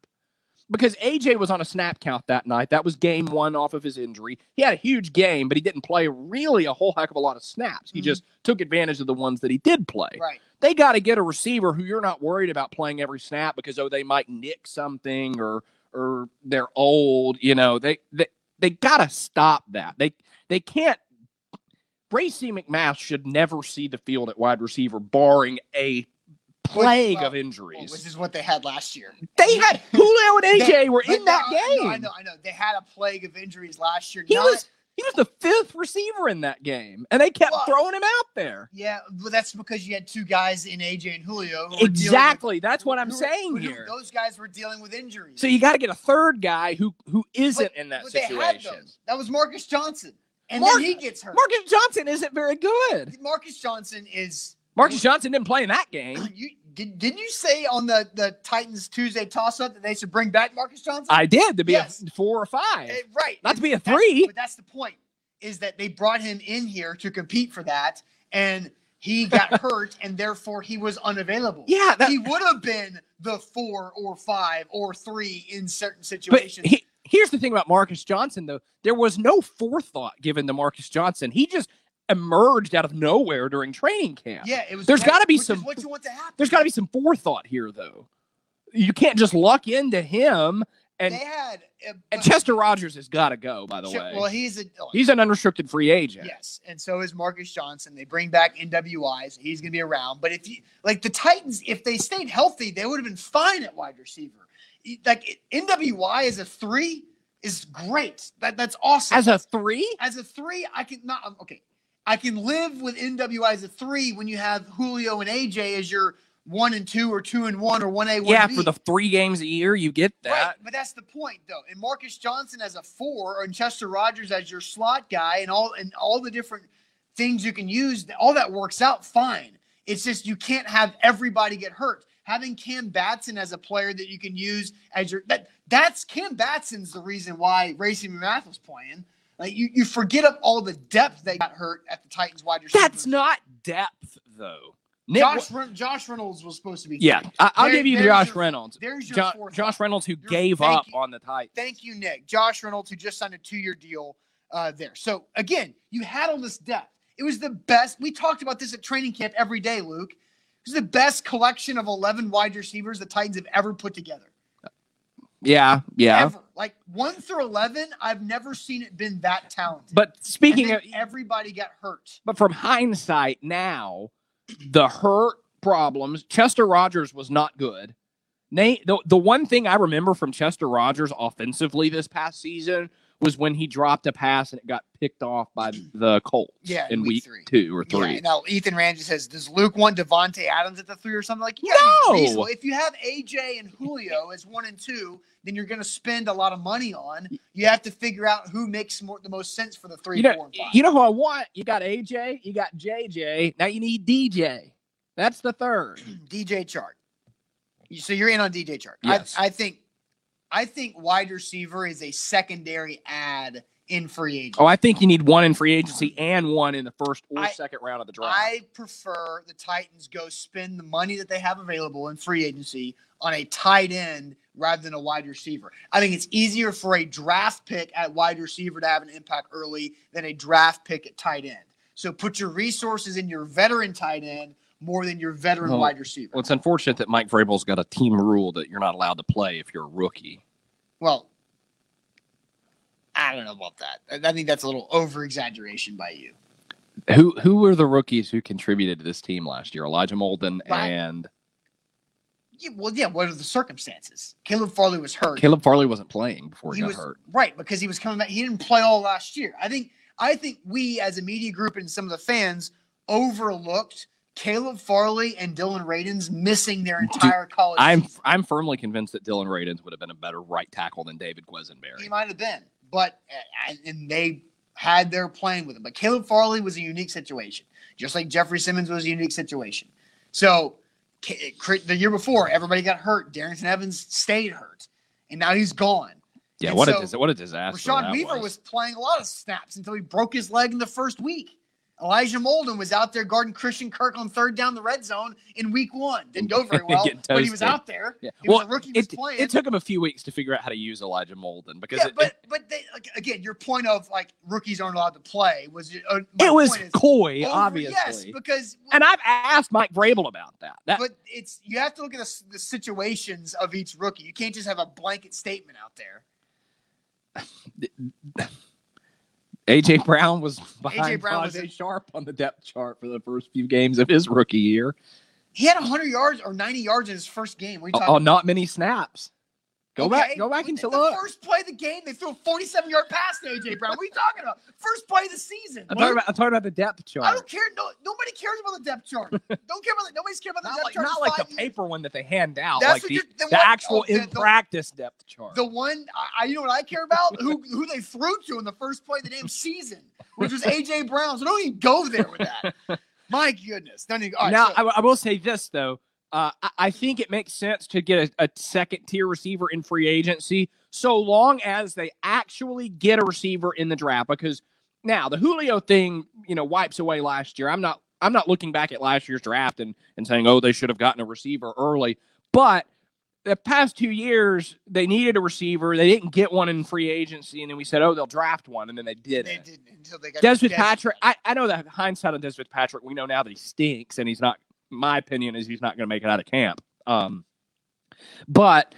Because AJ was on a snap count that night. That was game one off of his injury. He had a huge game, but he didn't play really a whole heck of a lot of snaps. He Mhm. just took advantage of the ones that he did play. right. They got to get a receiver who you're not worried about playing every snap because oh they might nick something or or they're old. You know they they they got to stop that. They they can't. Bracy. McMath should never see the field at wide receiver, barring a plague well, of injuries. Which is what they had last year. they had Julio and AJ They- were in that no, game. I know, I know. They had a plague of injuries last year. He Not- was he was the fifth receiver in that game, and they kept Well, throwing him out there. Yeah, but that's because you had two guys in AJ and Julio. Exactly, Dealing that's what I'm who saying who- here. Those guys were dealing with injuries. So you got to get a third guy who who isn't But- in that but they had situation. That was Marcus Johnson, and Mark- then he gets hurt. Marcus Johnson isn't very good. Marcus Johnson is Marcus Johnson didn't play in that game. You, did, didn't you say on the, the Titans Tuesday toss up that they should bring back Marcus Johnson? I did to be Yes. a four or five, Eh, right. not to be a That's- three. but that's the point is that they brought him in here to compete for that, and he got hurt, and therefore he was unavailable. Yeah, that, he would have been the four or five or three in certain situations. he, here's the thing about Marcus Johnson, though. There was no forethought given to Marcus Johnson. He just emerged out of nowhere during training camp. yeah, it was. There's gotta be some- what you want to happen. There's got to be some forethought here, though. You can't just luck into him. And, they had uh, and Chester Rogers has got to go, by the Ch- way. Well, he's a oh, He's an unrestricted free agent. Yes, and so is Marcus Johnson. They bring back NWI, so he's going to be around. But if you like the Titans, if they stayed healthy, they would have been fine at wide receiver. Like NWI as a three is great. That that's awesome. As a three? as a three, I can not okay. I can live with NWI as a three when you have Julio and AJ as your one and two or two and one or one A one Yeah, B. for the three games a year, you get Right, that. but that's the point, though. And Marcus Johnson as a four, and Chester Rogers as your slot guy, and all and all the different things you can use, all that works out fine. It's just you can't have everybody get hurt. Having Cam Batson as a player that you can use as your that that's Cam Batson's the reason why Racey McMath was playing. Like you, you forget up all the depth that got hurt at the Titans wide receiver. That's not depth, though. Nick, Josh. Ren- Josh Reynolds was supposed to be. yeah, I, I'll There- give you Josh your- Reynolds. There's your Jo- fourth. Josh Reynolds, who You're- gave up you. on the Titans. Thank you, Nick. Josh Reynolds, who just signed a two-year deal uh, there. So again, you had all this depth. It was the best. We talked about this at training camp every day, Luke. It was the best collection of 11 wide receivers the Titans have ever put together. Yeah, yeah. Ever. Like 1 through 11, I've never seen it been that talented. But speaking of, everybody got hurt. but from hindsight now, the hurt problems, Chester Rogers was not good. Nate, the, the one thing I remember from Chester Rogers offensively this past season was when he dropped a pass and it got picked off by the Colts Yeah, in week week three. two or three. Yeah, now Ethan Ramsey says, "Does Luke want Davante Adams at the three or something like?" Yeah, No! If you have AJ and Julio as one and two, then you're going to spend a lot of money on. You have to figure out who makes more the most sense for the three, You know, four, and five. you know who I want? You got AJ, you got JJ. Now you need DJ. That's the third. DJ Chark. So you're in on DJ Chark. Yes. I, I think, I think wide receiver is a secondary ad in free agency. Oh, I think you need one in free agency and one in the first or I- second round of the draft. I prefer the Titans go spend the money that they have available in free agency on a tight end rather than a wide receiver. I think it's easier for a draft pick at wide receiver to have an impact early than a draft pick at tight end. So put your resources in your veteran tight end more than your veteran Well, wide receiver. well, it's unfortunate that Mike Vrabel's got a team rule that you're not allowed to play if you're a rookie. Well, I don't know about that. I- think that's a little over exaggeration by you. Who who were the rookies who contributed to this team last year? Elijah Molden Right. and Yeah, well, yeah. What are the circumstances? Caleb Farley was hurt. Caleb Farley wasn't playing before he, he got was hurt. right because he was coming back. He didn't play all last year. I think I think we as a media group and some of the fans overlooked Caleb Farley and Dillon Radunz missing their entire college. I'm season. I'm firmly convinced that Dillon Radunz would have been a better right tackle than David Quessenberry. he might have been, but uh, and they had their playing with him. But Caleb Farley was a unique situation, just like Jeffrey Simmons was a unique situation. So the year before, everybody got hurt. Darrynton Evans stayed hurt, and now he's gone. Yeah, And what so- a dis- what a disaster. Rashad Weaver was. playing a lot of snaps until he broke his leg in the first week. Elijah Molden was out there guarding Christian Kirk on third down the red zone in week one. Didn't go very well, but he was out there. Yeah. He Well, was a rookie. It, playing. it took him a few weeks to figure out how to use Elijah Molden because yeah, it, but but they, again, your point of like rookies aren't allowed to play was uh, it was coy, over- obviously. Yes, because and I've asked Mike Vrabel about that. That but it's you have to look at the, the situations of each rookie. You can't just have a blanket statement out there. AJ Brown was behind Brown was Tajaé Sharpe on the depth chart for the first few games of his rookie year. He had 100 yards or 90 yards in his first game. Are oh, talking Oh, not many snaps. Go back, go back the look. First play of the game, they threw a 47 yard pass to AJ Brown. What are you talking about? First play of the season. I'm talking about, I'm talking about the depth chart. I don't care. No, nobody cares about the depth chart. Don't care about the, nobody's care about the Not depth like, chart. not like the years. paper one that they hand out, That's like what the, the what- actual oh, in the- practice depth chart. The one, I, I- you know what I care about? who who they threw to in the first play of the damn season, which was AJ Brown. So don't even go there with that. My goodness. Don't even, all right, now, so- I, I will say this though: Uh, I, think it makes sense to get a, a second tier receiver in free agency so long as they actually get a receiver in the draft. Because now the Julio thing, you know, wipes away last year. I'm not I'm not looking back at last year's draft and, and saying, oh, they should have gotten a receiver early. But the past two years, they needed a receiver. They didn't get one in free agency, and then we said, "Oh, they'll draft one," and then they did. They didn't until they got Dez Dez Fitzpatrick. I, I know that hindsight on Desmond Patrick. we know now that he stinks, and he's not. My opinion is he's not going to make it out of camp. Um, but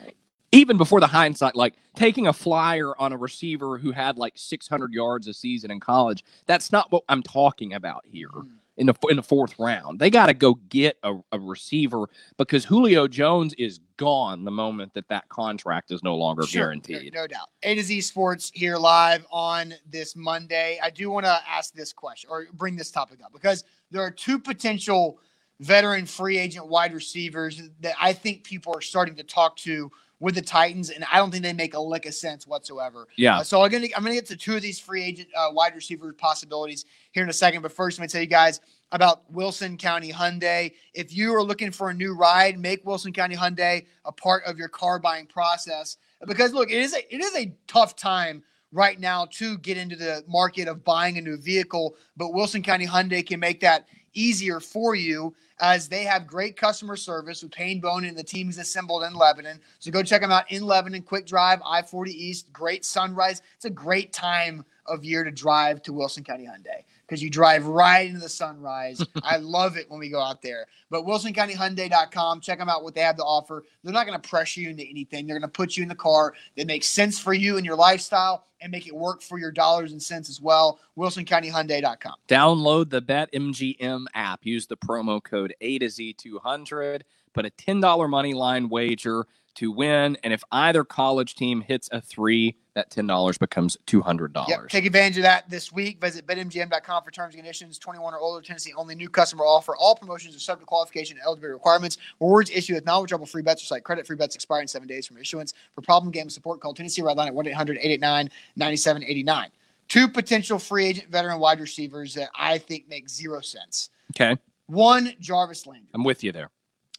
even before the hindsight, like taking a flyer on a receiver who had like 600 yards a season in college, that's not what I'm talking about here Mm. in the in the fourth round. They got to go get a, a receiver because Julio Jones is gone the moment that that contract is no longer Sure, guaranteed. No, no doubt. A to Z Sports here live on this Monday. I do want to ask this question or bring this topic up because there are two potential veteran free agent wide receivers that I think people are starting to talk to with the Titans, and I don't think they make a lick of sense whatsoever. Yeah, Uh, so I'm gonna I'm gonna get to two of these free agent uh, wide receiver possibilities here in a second. But first, let me tell you guys about Wilson County Hyundai. If you are looking for a new ride, make Wilson County Hyundai a part of your car buying process. Because look, it is a it is a tough time right now to get into the market of buying a new vehicle. But Wilson County Hyundai can make that easier for you as they have great customer service with Payne Bone and the team teams assembled in Lebanon. So go check them out in Lebanon, quick drive, I 40 East, great sunrise. It's a great time of year to drive to Wilson County Hyundai because you drive right into the sunrise. I love it when we go out there. But WilsonCountyHyundai.com, check them out what they have to offer. They're not going to press you into anything. They're going to put you in the car that makes sense for you and your lifestyle and make it work for your dollars and cents as well. WilsonCountyHyundai.com. download the BetMGM app. Use the promo code A to Z 200. Put a $10 money line wager to win. And if either college team hits a three, that $10 becomes $200. Yep. Take advantage of that this week. Visit betmgm.com for terms and conditions. 21 or older, Tennessee only new customer offer. All promotions are subject to qualification and eligibility requirements. Rewards issued with non-withdrawable free bets or site credit. Free bets expire in seven days from issuance. For problem game support, call Tennessee Red Line at 1-800-889-9789. Two potential free agent veteran wide receivers that I think make zero sense. okay. One, Jarvis Landry. I'm with you there.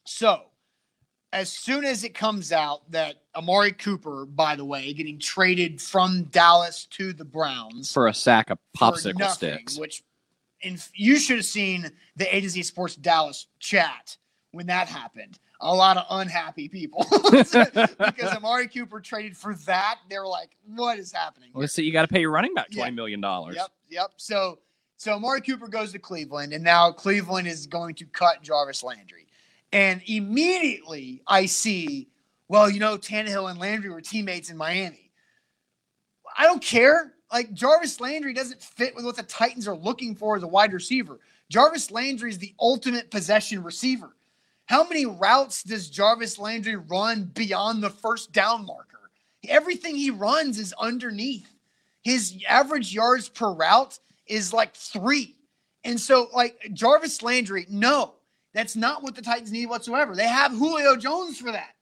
So, as soon as it comes out that Amari Cooper, by the way, getting traded from Dallas to the Browns For a sack of popsicle nothing, sticks. Which, in, you should have seen the A to Z Sports Dallas chat when that happened. A lot of unhappy people because Amari Cooper traded for that. They were like, "What is happening?" here?" Let's see. You got to pay your running back Yeah. 20 million. dollars. Yep, yep. So, so Amari Cooper goes to Cleveland, and now Cleveland is going to cut Jarvis Landry. And immediately I see, well, you know, Tannehill and Landry were teammates in Miami. I don't care. Like Jarvis Landry doesn't fit with what the Titans are looking for as a wide receiver. Jarvis Landry is the ultimate possession receiver. How many routes does Jarvis Landry run beyond the first down marker? Everything he runs is underneath. His average yards per route is like three. And so, like Jarvis Landry, no, that's not what the Titans need whatsoever. They have Julio Jones for that.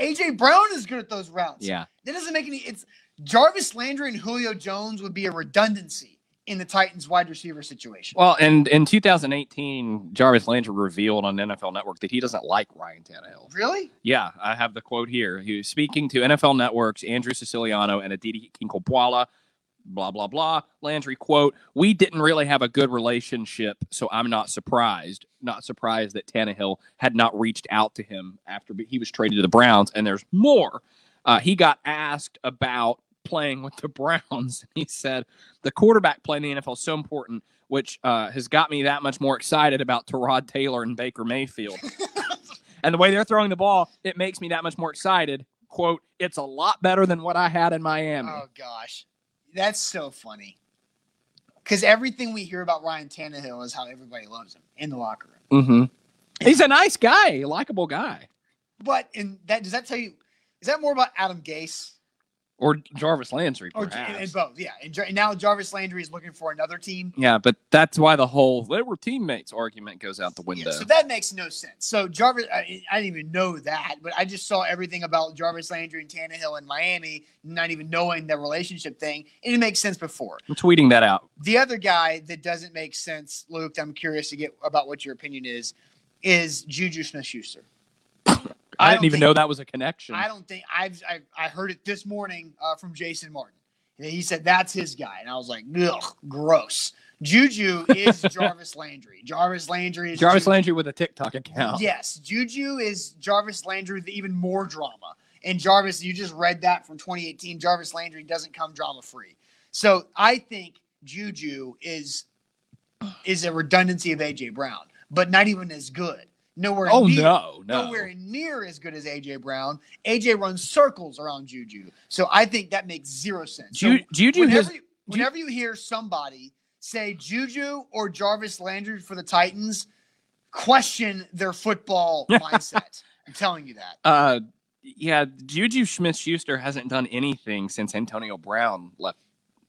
AJ Brown is good at those routes. Yeah. That doesn't make any. It's Jarvis Landry and Julio Jones would be a redundancy in the Titans wide receiver situation. Well, and in 2018, Jarvis Landry revealed on NFL Network that he doesn't like Ryan Tannehill. really? Yeah, I have the quote here. He was speaking to NFL Network's Andrew Siciliano and Aditi Kinkhabwala, blah, blah, blah. Landry, quote, We didn't really have a good relationship, so I'm not surprised. Not surprised that Tannehill had not reached out to him after he was traded to the Browns. And there's more. Uh, he got asked about playing with the Browns. He said, The quarterback play in the NFL is so important, which uh, has got me that much more excited about Tyrod Taylor and Baker Mayfield. and the way they're throwing the ball, it makes me that much more excited. Quote, it's a lot better than what I had in Miami. Oh gosh, that's so funny. Because everything we hear about Ryan Tannehill is how everybody loves him in the locker room. mm-hmm. He's a nice guy, a likable guy. But in that, does that tell you? Is that more about Adam Gase Or Jarvis Landry, oh, or perhaps. and, and both? Yeah, and, and now Jarvis Landry is looking for another team. yeah, but that's why the whole they were teammates argument goes out the window. Yeah, so that makes no sense. So Jarvis, I, I didn't even know that, but I just saw everything about Jarvis Landry and Tannehill in Miami, not even knowing the relationship thing. And it makes sense before. I'm tweeting that out. The other guy that doesn't make sense, Luke, I'm curious to get about what your opinion is, is Juju Smith Schuster. I, I didn't even know that was a connection. I don't think I've I, I heard it this morning uh, from Jason Martin. He said that's his guy, and I was like, ugh, gross. Juju is Jarvis Landry. Jarvis Landry is Jarvis Juju. Landry with a TikTok account. Yes, Juju is Jarvis Landry with even more drama. And Jarvis, you just read that from 2018. Jarvis Landry doesn't come drama free. So I think Juju is is a redundancy of AJ Brown, but not even as good. Nowhere Oh near, no, no. nowhere near as good as AJ Brown. AJ runs circles around Juju. So I think that makes zero sense. So Juju whenever, has you, whenever you hear somebody say Juju or Jarvis Landry for the Titans, question their football mindset. I'm telling you that. uh yeah, Juju Smith Schuster hasn't done anything since Antonio Brown left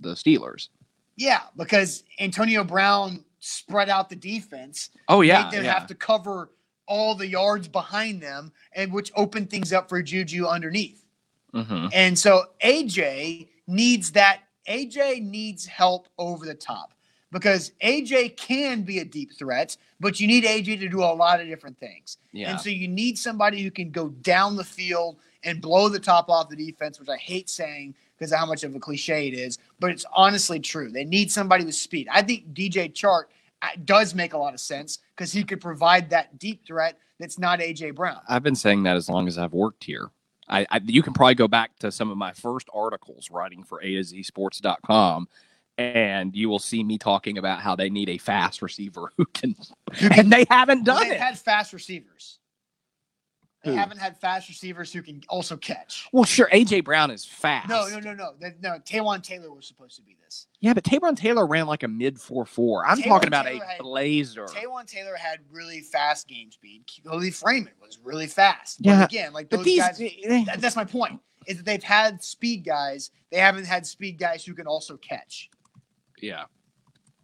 the Steelers. Yeah, because Antonio Brown spread out the defense, Oh yeah. them yeah. have to cover all the yards behind them, and which opened things up for Juju underneath. Mhm. And so AJ needs that. AJ needs help over the top because AJ can be a deep threat, but you need AJ to do a lot of different things. Yeah. And so you need somebody who can go down the field and blow the top off the defense, which I hate saying because of how much of a cliche it is, but it's honestly true. They need somebody with speed. I think DJ Chark uh, does make a lot of sense because he could provide that deep threat that's not AJ Brown. I've been saying that as long as I've worked here. I, I you can probably go back to some of my first articles writing for A to Z Sports.com and you will see me talking about how they need a fast receiver who can and they haven't done they've it. had fast receivers. They Who? haven't had fast receivers who can also catch. well, sure, AJ Brown is fast. No, no, no, no. That- No, Taywan Taylor was supposed to be this. Yeah, but Taywan Taylor ran like a mid four four. I'm Taywan talking about Taylor a had- blazer. Taywan Taylor had really fast game speed. Cody Freeman was really fast. Yeah, but again, like but these, guys. that- that's my point. Is that they've had speed guys. They haven't had speed guys who can also catch. yeah.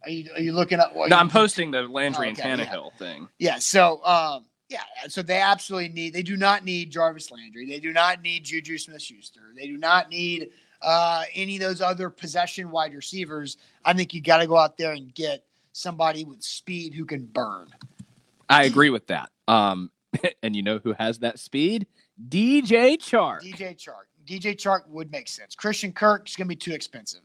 Are you, are you looking up? No, I'm posting the Landry Oh, and okay, yeah. Tannehill thing. Yeah. So, um, yeah. So they absolutely need. They do not need Jarvis Landry. They do not need Juju Smith-Schuster. They do not need uh, any of those other possession wide receivers. I think you got to go out there and get somebody with speed who can burn. I agree with that. Um, and you know who has that speed? DJ Chark. DJ Chark. DJ Chark would make sense. Christian Kirk is going to be too expensive.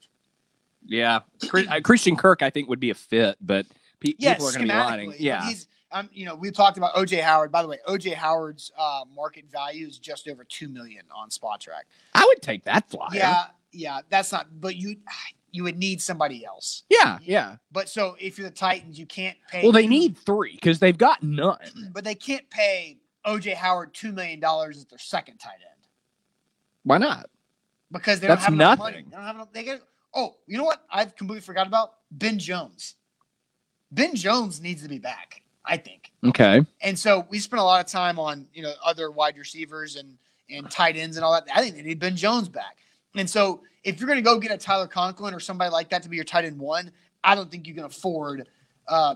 Yeah, uh, Christian Kirk, I think would be a fit, but pe- Yes, people are going to be lining. but Yeah, um, you know, we talked about OJ Howard. By the way, OJ Howard's uh, market value is just over two million on Spotrac. I would take that flyer. Yeah, yeah, that's not. But you, you would need somebody else. yeah, yeah. But so if you're the Titans, you can't pay. Well, they need three because they've got none. but they can't pay OJ Howard two million dollars as their second tight end Why not? because they That's don't have enough nothing. money. They don't have enough. They get. Oh, you know what? I've completely forgot about Ben Jones. Ben Jones needs to be back. I think. Okay. And so we spent a lot of time on you know other wide receivers and and tight ends and all that. I think they need Ben Jones back. And so if you're going to go get a Tyler Conklin or somebody like that to be your tight end one, I don't think you can afford uh,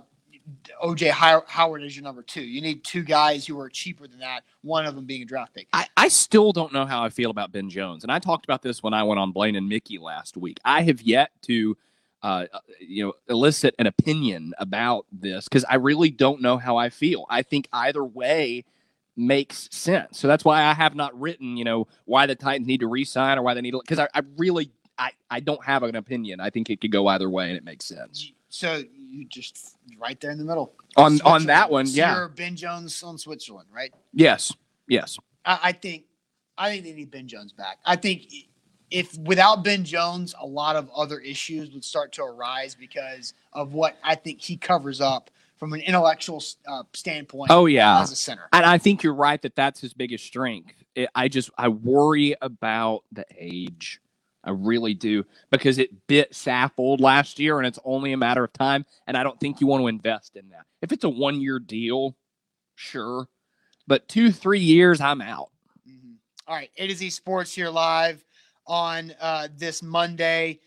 OJ Howard as your number two. You need two guys who are cheaper than that. One of them being a draft pick. I, I still don't know how I feel about Ben Jones. And I talked about this when I went on Blaine and Mickey last week. I have yet to uh, you know, elicit an opinion about this because I really don't know how I feel. I think either way makes sense. So that's why I have not written, you know, why the Titans need to re-sign or why they need to because I, I really I, I don't have an opinion. I think it could go either way and it makes sense. So you just right there in the middle On on that one, So yeah. you're Ben Jones on Switzerland, right? Yes. Yes. I, I think I think they need Ben Jones back. I think if without Ben Jones, a lot of other issues would start to arise because of what I think he covers up from an intellectual uh, standpoint. Oh yeah. as a center. And I think you're right that that's his biggest strength. It, I just I worry about the age. I really do because it bit Saffold last year, and it's only a matter of time. And I don't think you want to invest in that. If it's a one year deal, sure, but two three years, I'm out. Mhm. All right, A to Z Sports here live on uh, this Monday.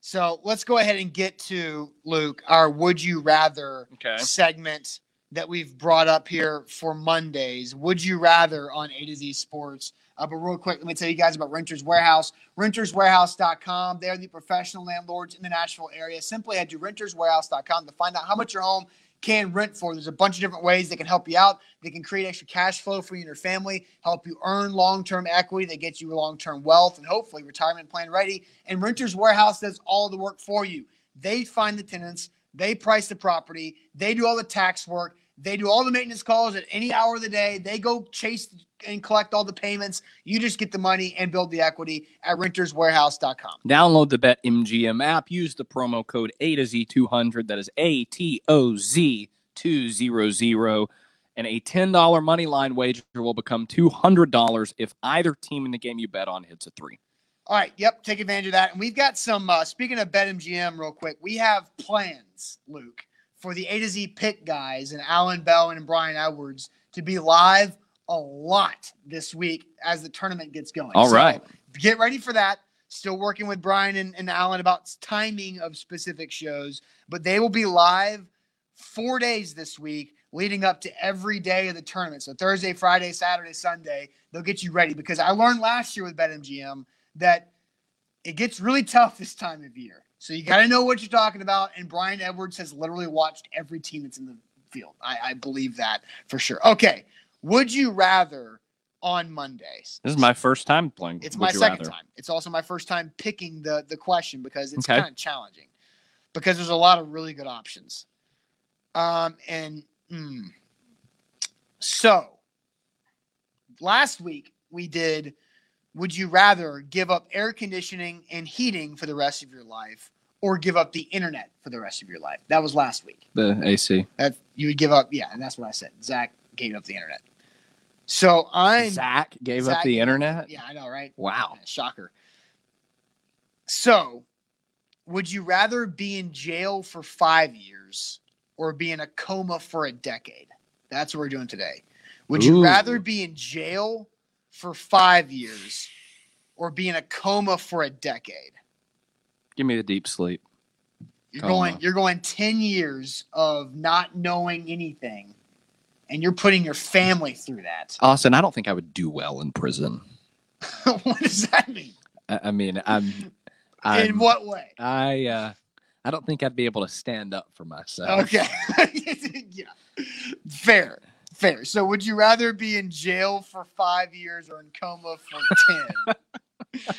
So let's go ahead and get to Luke our Would You Rather Okay. segment that we've brought up here for Mondays. Would you rather on A to Z Sports? Uh, but real quick, let me tell you guys about Renters Warehouse. RentersWarehouse.com. They're the professional landlords in the Nashville area. Simply head to RentersWarehouse.com to find out how much your home can rent for. There's a bunch of different ways they can help you out. They can create extra cash flow for you and your family, help you earn long term equity that gets you long term wealth and hopefully retirement plan ready. And Renters Warehouse does all the work for you. They find the tenants, they price the property, they do all the tax work, they do all the maintenance calls at any hour of the day. They go chase and collect all the payments. You just get the money and build the equity at renterswarehouse.com. Download the BetMGM app. Use the promo code A to Z200. That is A T O Z 200. And a $10 money line wager will become $200 if either team in the game you bet on hits a three. All right. Yep. Take advantage of that. And we've got some, uh, speaking of BetMGM, real quick, we have plans, Luke, for the A to Z pick guys and Alan Bell and Brian Edwards to be live a lot this week as the tournament gets going. All right. Get ready for that. Still working with Brian and, and Alan about timing of specific shows, but they will be live four days this week leading up to every day of the tournament. So Thursday, Friday, Saturday, Sunday, they'll get you ready because I learned last year with BetMGM that it gets really tough this time of year. So you got to know what you're talking about. And Brian Edwards has literally watched every team that's in the field. I, I believe that for sure. Okay. Would you rather on Mondays? This is my first time playing. It's my second Rather. time. It's also my first time picking the the question because it's Okay. kind of challenging because there's a lot of really good options. Um and mm, so last week we did would you rather give up air conditioning and heating for the rest of your life or give up the internet for the rest of your life? That was last week. The AC. That you would give up, yeah, and that's what I said. Zach gave up the internet. So I'm Zach gave Zach up the internet. yeah, I know, right? Wow. Shocker. So, would you rather be in jail for five years or be in a coma for a decade? That's what we're doing today. Would you rather be in jail for five years or be in a coma for a decade? Give me the deep sleep. You're Coma. going you're going 10 years of not knowing anything and you're putting your family through that. Austin, I don't think I would do well in prison. what does that mean? I, I mean, I'm. I'm in what way? I uh, I don't think I'd be able to stand up for myself. Okay. yeah. Fair. Fair. So would you rather be in jail for five years or in coma for ten?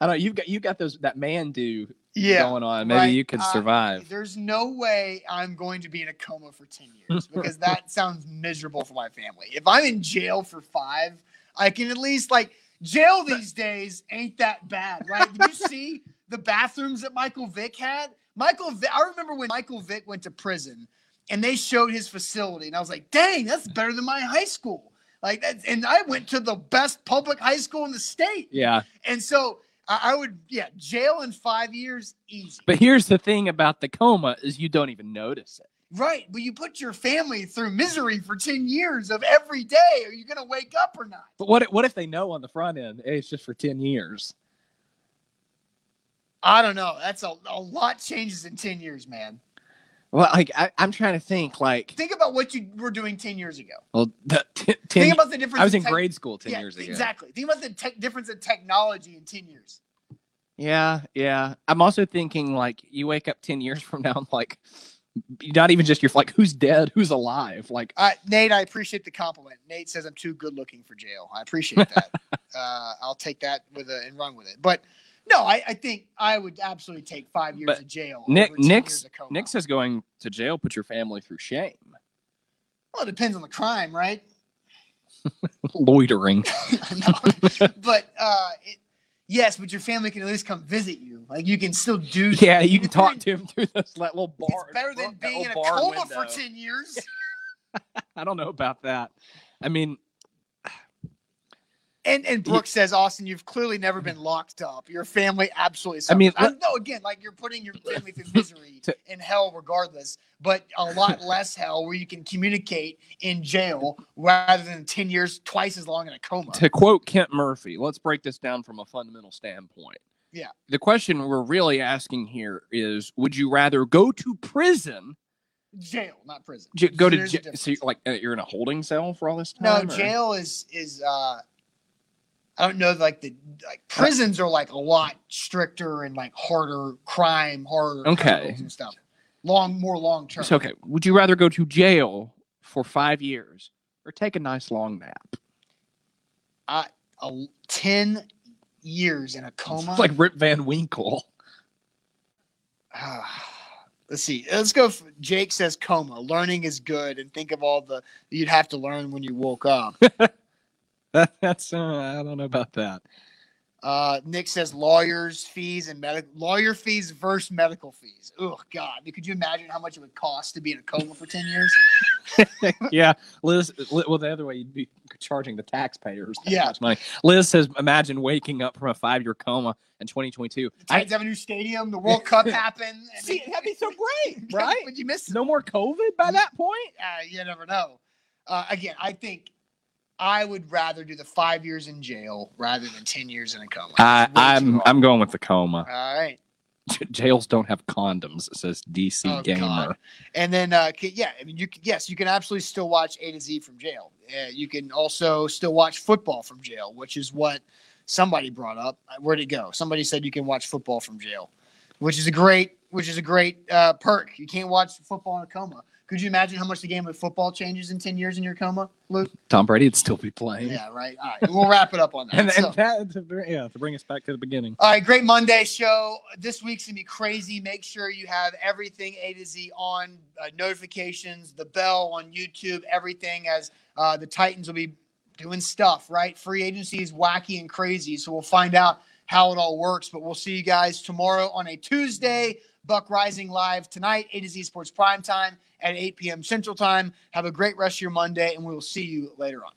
I don't. Know. You've got you got those that man do yeah. going on. Maybe right. you could Uh, survive. There's no way I'm going to be in a coma for 10 years because that sounds miserable for my family. If I'm in jail for five, I can at least like jail these days ain't that bad, right? Did you see the bathrooms that Michael Vick had? Michael Vick, I remember when Michael Vick went to prison and they showed his facility, and I was like, dang, that's better than my high school. Like that, and I went to the best public high school in the state. yeah, And so I, would, yeah, jail in five years, easy. but here's the thing about the coma is you don't even notice it. Right, but you put your family through misery for 10 years of every day. Are you going to wake up or not? But what if- what if they know on the front end hey, it's just for ten years? I don't know. That's a, a lot changes in 10 years, man. Well, like I, I'm trying to think. Like, Think about what you were doing 10 years ago. well, the, t- ten. Think about the difference. I was in tech- grade school ten yeah, years ago. Exactly. Think about the tech difference in technology in 10 years. Yeah, yeah. I'm also thinking like you wake up ten years from now, and like not even just you're like who's dead, who's alive. Like, Uh, Nate, I appreciate the compliment. Nate says I'm too good looking for jail. I appreciate that. uh, I'll take that with a, and run with it. But no, I, I think I would absolutely take five years But of jail. Nick, over 10 Nick's. Nick says going to jail put your family through shame, Well, it depends on the crime, right? loitering. No. but uh, it, yes, but your family can at least come visit you. Like you can still do. Yeah, you can talk to him through this little bar. It's better than being in a coma for ten years. I don't know about that. I mean, And and Brooke says, Austin, you've clearly never been locked up. Your family absolutely. I mean, suffers. no, again, like you're putting your family through misery To- and hell, regardless. But a lot less hell, where you can communicate in jail rather than ten years, twice as long in a coma. to quote Kent Murphy, let's break this down from a fundamental standpoint. Yeah. The question we're really asking here is would you rather go to prison, Jail, not prison. j- go to jail. so you're like uh, you're in a holding cell for all this No, time? or- jail is is uh I don't know like the like prisons are like a lot stricter and like harder crime, harder Okay. and stuff. long, more long term. It's okay. Would you rather go to jail for five years or take a nice long nap? A, Ten years in a coma. It's like Rip Van Winkle. Ah, let's see. Let's go. For, Jake says coma. Learning is good, and think of all the you'd have to learn when you woke up. That's uh, I don't know about that. Uh, Nick says lawyers fees and medical lawyer fees versus medical fees. Oh God, could you imagine how much it would cost to be in a coma for ten years? yeah, Liz. Well, the other way you'd be charging the taxpayers that yeah. much money. Liz says, imagine waking up from a five-year coma in 2022. The Titans I, have a new stadium. The World Cup happened. See, that'd be so great, right? Would you miss no more COVID by that point? Uh, you never know. Uh, again, I think I would rather do the five years in jail rather than ten years in a coma. I, I'm I'm going with the coma. All right. Jails don't have condoms. It says DC oh, Gamer. God. And then, uh, yeah, I mean, you can, yes, you can absolutely still watch A to Z from jail. Uh, you can also still watch football from jail, which is what somebody brought up. Uh, where'd it go? Somebody said you can watch football from jail, which is a great, which is a great uh, perk. You can't watch football in a coma. Could you imagine how much the game of football changes in 10 years in your coma, Luke? Tom Brady would still be playing. Yeah, right. All right. We'll wrap it up on that. and, so, and that, to, yeah, to bring us back to the beginning. All right. Great Monday show. This week's going to be crazy. Make sure you have everything A to Z on, uh, notifications, the bell on YouTube, everything as uh, the Titans will be doing stuff, right? Free agency is wacky and crazy. So we'll find out how it all works. But we'll see you guys tomorrow on a Tuesday. Buck Rising live tonight, A to Z Sports Prime Time at 8 p.m. Central Time. Have a great rest of your Monday, and we will see you later on.